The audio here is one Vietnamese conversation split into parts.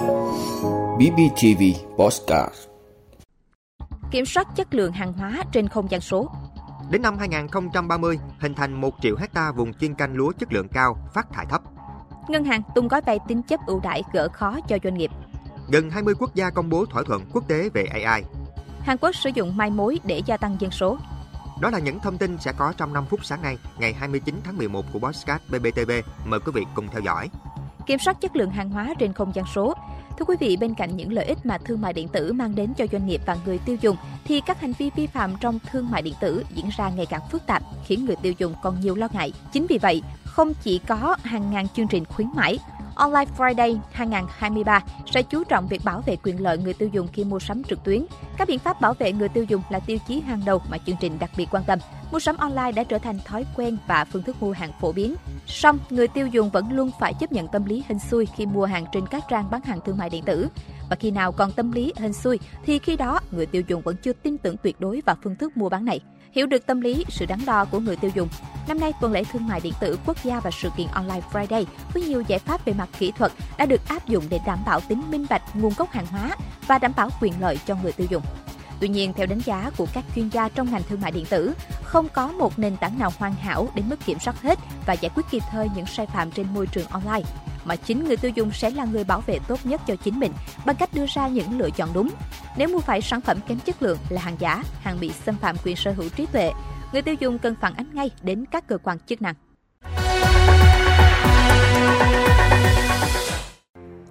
BBTV Postcard Kiểm soát chất lượng hàng hóa trên không gian số Đến năm 2030, hình thành 1 triệu hecta vùng chuyên canh lúa chất lượng cao, phát thải thấp. Ngân hàng tung gói vay tín chấp ưu đãi gỡ khó cho doanh nghiệp. Gần 20 quốc gia công bố thỏa thuận quốc tế về AI. Hàn Quốc sử dụng mai mối để gia tăng dân số. Đó là những thông tin sẽ có trong 5 phút sáng nay, ngày 29 tháng 11 của Podcast BBTV. Mời quý vị cùng theo dõi. Kiểm soát chất lượng hàng hóa trên không gian số. Thưa quý vị, bên cạnh những lợi ích mà thương mại điện tử mang đến cho doanh nghiệp và người tiêu dùng, thì các hành vi vi phạm trong thương mại điện tử diễn ra ngày càng phức tạp, khiến người tiêu dùng còn nhiều lo ngại. Chính vì vậy, không chỉ có hàng ngàn chương trình khuyến mãi, Online Friday 2023 sẽ chú trọng việc bảo vệ quyền lợi người tiêu dùng khi mua sắm trực tuyến. Các biện pháp bảo vệ người tiêu dùng là tiêu chí hàng đầu mà chương trình đặc biệt quan tâm. Mua sắm online đã trở thành thói quen và phương thức mua hàng phổ biến. Song, người tiêu dùng vẫn luôn phải chấp nhận tâm lý hên xui khi mua hàng trên các trang bán hàng thương mại điện tử. Và khi nào còn tâm lý hên xui thì khi đó người tiêu dùng vẫn chưa tin tưởng tuyệt đối vào phương thức mua bán này. Hiểu được tâm lý, sự đắn đo của người tiêu dùng, năm nay tuần lễ thương mại điện tử quốc gia và sự kiện Online Friday với nhiều giải pháp về mặt kỹ thuật đã được áp dụng để đảm bảo tính minh bạch nguồn gốc hàng hóa và đảm bảo quyền lợi cho người tiêu dùng. Tuy nhiên, theo đánh giá của các chuyên gia trong ngành thương mại điện tử, không có một nền tảng nào hoàn hảo đến mức kiểm soát hết và giải quyết kịp thời những sai phạm trên môi trường online mà chính người tiêu dùng sẽ là người bảo vệ tốt nhất cho chính mình bằng cách đưa ra những lựa chọn đúng. Nếu mua phải sản phẩm kém chất lượng là hàng giả, hàng bị xâm phạm quyền sở hữu trí tuệ, người tiêu dùng cần phản ánh ngay đến các cơ quan chức năng.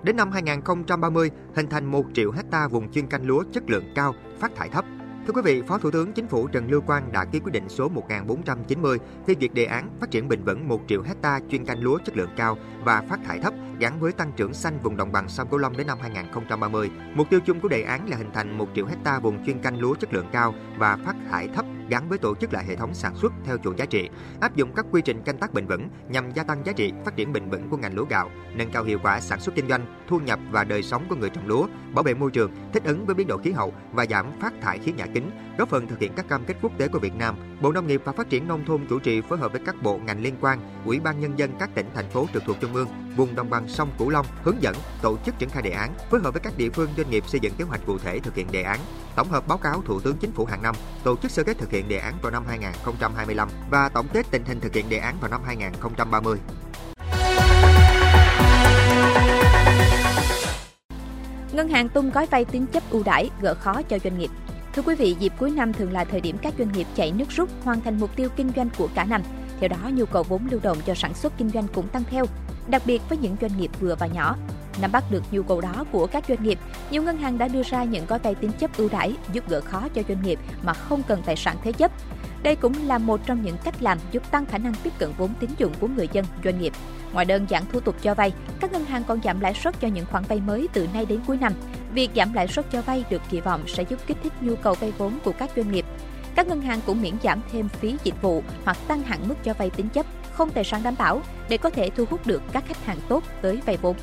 Đến năm 2030, hình thành 1 triệu hecta vùng chuyên canh lúa chất lượng cao, phát thải thấp. Thưa quý vị, Phó Thủ tướng Chính phủ Trần Lưu Quang đã ký quyết định số 1490 phê duyệt đề án phát triển bền vững 1 triệu hecta chuyên canh lúa chất lượng cao và phát thải thấp gắn với tăng trưởng xanh vùng đồng bằng sông Cửu Long đến năm 2030. Mục tiêu chung của đề án là hình thành 1 triệu hecta vùng chuyên canh lúa chất lượng cao và phát thải thấp gắn với tổ chức lại hệ thống sản xuất theo chuỗi giá trị, áp dụng các quy trình canh tác bền vững nhằm gia tăng giá trị, phát triển bền vững của ngành lúa gạo, nâng cao hiệu quả sản xuất kinh doanh, thu nhập và đời sống của người trồng lúa, bảo vệ môi trường, thích ứng với biến đổi khí hậu và giảm phát thải khí nhà kính, góp phần thực hiện các cam kết quốc tế của Việt Nam. Bộ Nông nghiệp và Phát triển nông thôn chủ trì phối hợp với các bộ ngành liên quan, Ủy ban nhân dân các tỉnh thành phố trực thuộc trung ương, vùng đồng bằng sông Cửu Long hướng dẫn tổ chức triển khai đề án, phối hợp với các địa phương doanh nghiệp xây dựng kế hoạch cụ thể thực hiện đề án, tổng hợp báo cáo Thủ tướng Chính phủ hàng năm, tổ chức sơ kết thực hiện đề án vào năm 2025 và tổng kết tình hình thực hiện đề án vào năm 2030. Ngân hàng tung gói vay tín chấp ưu đãi gỡ khó cho doanh nghiệp. Thưa quý vị, dịp cuối năm thường là thời điểm các doanh nghiệp chạy nước rút hoàn thành mục tiêu kinh doanh của cả năm. Theo đó, nhu cầu vốn lưu động cho sản xuất kinh doanh cũng tăng theo, đặc biệt với những doanh nghiệp vừa và nhỏ. Nắm bắt được nhu cầu đó của các doanh nghiệp, nhiều ngân hàng đã đưa ra những gói vay tín chấp ưu đãi giúp gỡ khó cho doanh nghiệp mà không cần tài sản thế chấp. Đây cũng là một trong những cách làm giúp tăng khả năng tiếp cận vốn tín dụng của người dân, doanh nghiệp. Ngoài đơn giản thủ tục cho vay, các ngân hàng còn giảm lãi suất cho những khoản vay mới từ nay đến cuối năm. Việc giảm lãi suất cho vay được kỳ vọng sẽ giúp kích thích nhu cầu vay vốn của các doanh nghiệp. Các ngân hàng cũng miễn giảm thêm phí dịch vụ hoặc tăng hạn mức cho vay tín chấp, không tài sản đảm bảo để có thể thu hút được các khách hàng tốt tới vay vốn.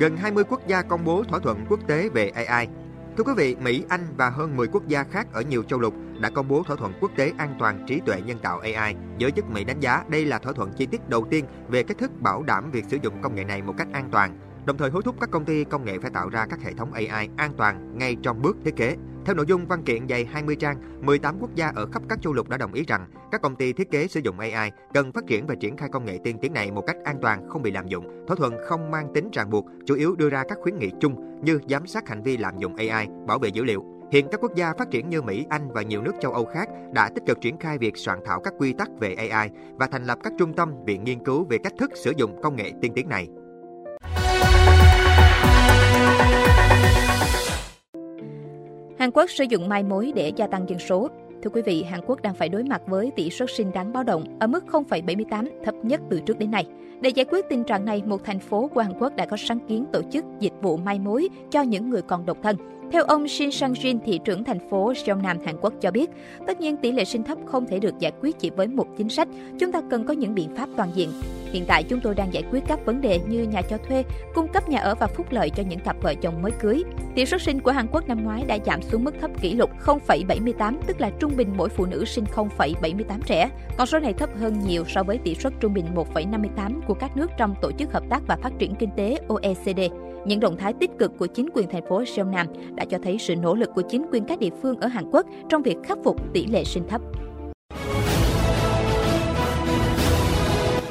Gần 20 quốc gia công bố thỏa thuận quốc tế về AI. Thưa quý vị, Mỹ, Anh và hơn 10 quốc gia khác ở nhiều châu lục đã công bố thỏa thuận quốc tế an toàn trí tuệ nhân tạo AI. Giới chức Mỹ đánh giá đây là thỏa thuận chi tiết đầu tiên về cách thức bảo đảm việc sử dụng công nghệ này một cách an toàn, đồng thời hối thúc các công ty công nghệ phải tạo ra các hệ thống AI an toàn ngay trong bước thiết kế. Theo nội dung văn kiện dày 20 trang, 18 quốc gia ở khắp các châu lục đã đồng ý rằng các công ty thiết kế sử dụng AI cần phát triển và triển khai công nghệ tiên tiến này một cách an toàn, không bị lạm dụng. Thỏa thuận không mang tính ràng buộc, chủ yếu đưa ra các khuyến nghị chung như giám sát hành vi lạm dụng AI, bảo vệ dữ liệu. Hiện các quốc gia phát triển như Mỹ, Anh và nhiều nước châu Âu khác đã tích cực triển khai việc soạn thảo các quy tắc về AI và thành lập các trung tâm viện nghiên cứu về cách thức sử dụng công nghệ tiên tiến này. Hàn Quốc sử dụng mai mối để gia tăng dân số. Thưa quý vị, Hàn Quốc đang phải đối mặt với tỷ suất sinh đáng báo động ở mức 0,78, thấp nhất từ trước đến nay. Để giải quyết tình trạng này, một thành phố của Hàn Quốc đã có sáng kiến tổ chức dịch vụ mai mối cho những người còn độc thân. Theo ông Shin Sang-jin, thị trưởng thành phố Seongnam, Hàn Quốc cho biết, tất nhiên tỷ lệ sinh thấp không thể được giải quyết chỉ với một chính sách, chúng ta cần có những biện pháp toàn diện. Hiện tại chúng tôi đang giải quyết các vấn đề như nhà cho thuê, cung cấp nhà ở và phúc lợi cho những cặp vợ chồng mới cưới. Tỷ suất sinh của Hàn Quốc năm ngoái đã giảm xuống mức thấp kỷ lục 0,78, tức là trung bình mỗi phụ nữ sinh 0,78 trẻ. Con số này thấp hơn nhiều so với tỷ suất trung bình 1,58 của các nước trong Tổ chức Hợp tác và Phát triển Kinh tế OECD. Những động thái tích cực của chính quyền thành phố Seongnam đã cho thấy sự nỗ lực của chính quyền các địa phương ở Hàn Quốc trong việc khắc phục tỷ lệ sinh thấp.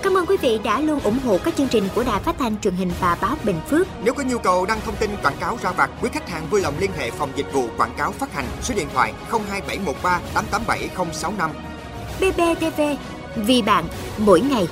Cảm ơn quý vị đã luôn ủng hộ các chương trình của Đài Phát thanh truyền hình và báo Bình Phước. Nếu có nhu cầu đăng thông tin quảng cáo ra vặt, quý khách hàng vui lòng liên hệ phòng dịch vụ quảng cáo phát hành số điện thoại 02713 887065. BBTV, vì bạn, mỗi ngày.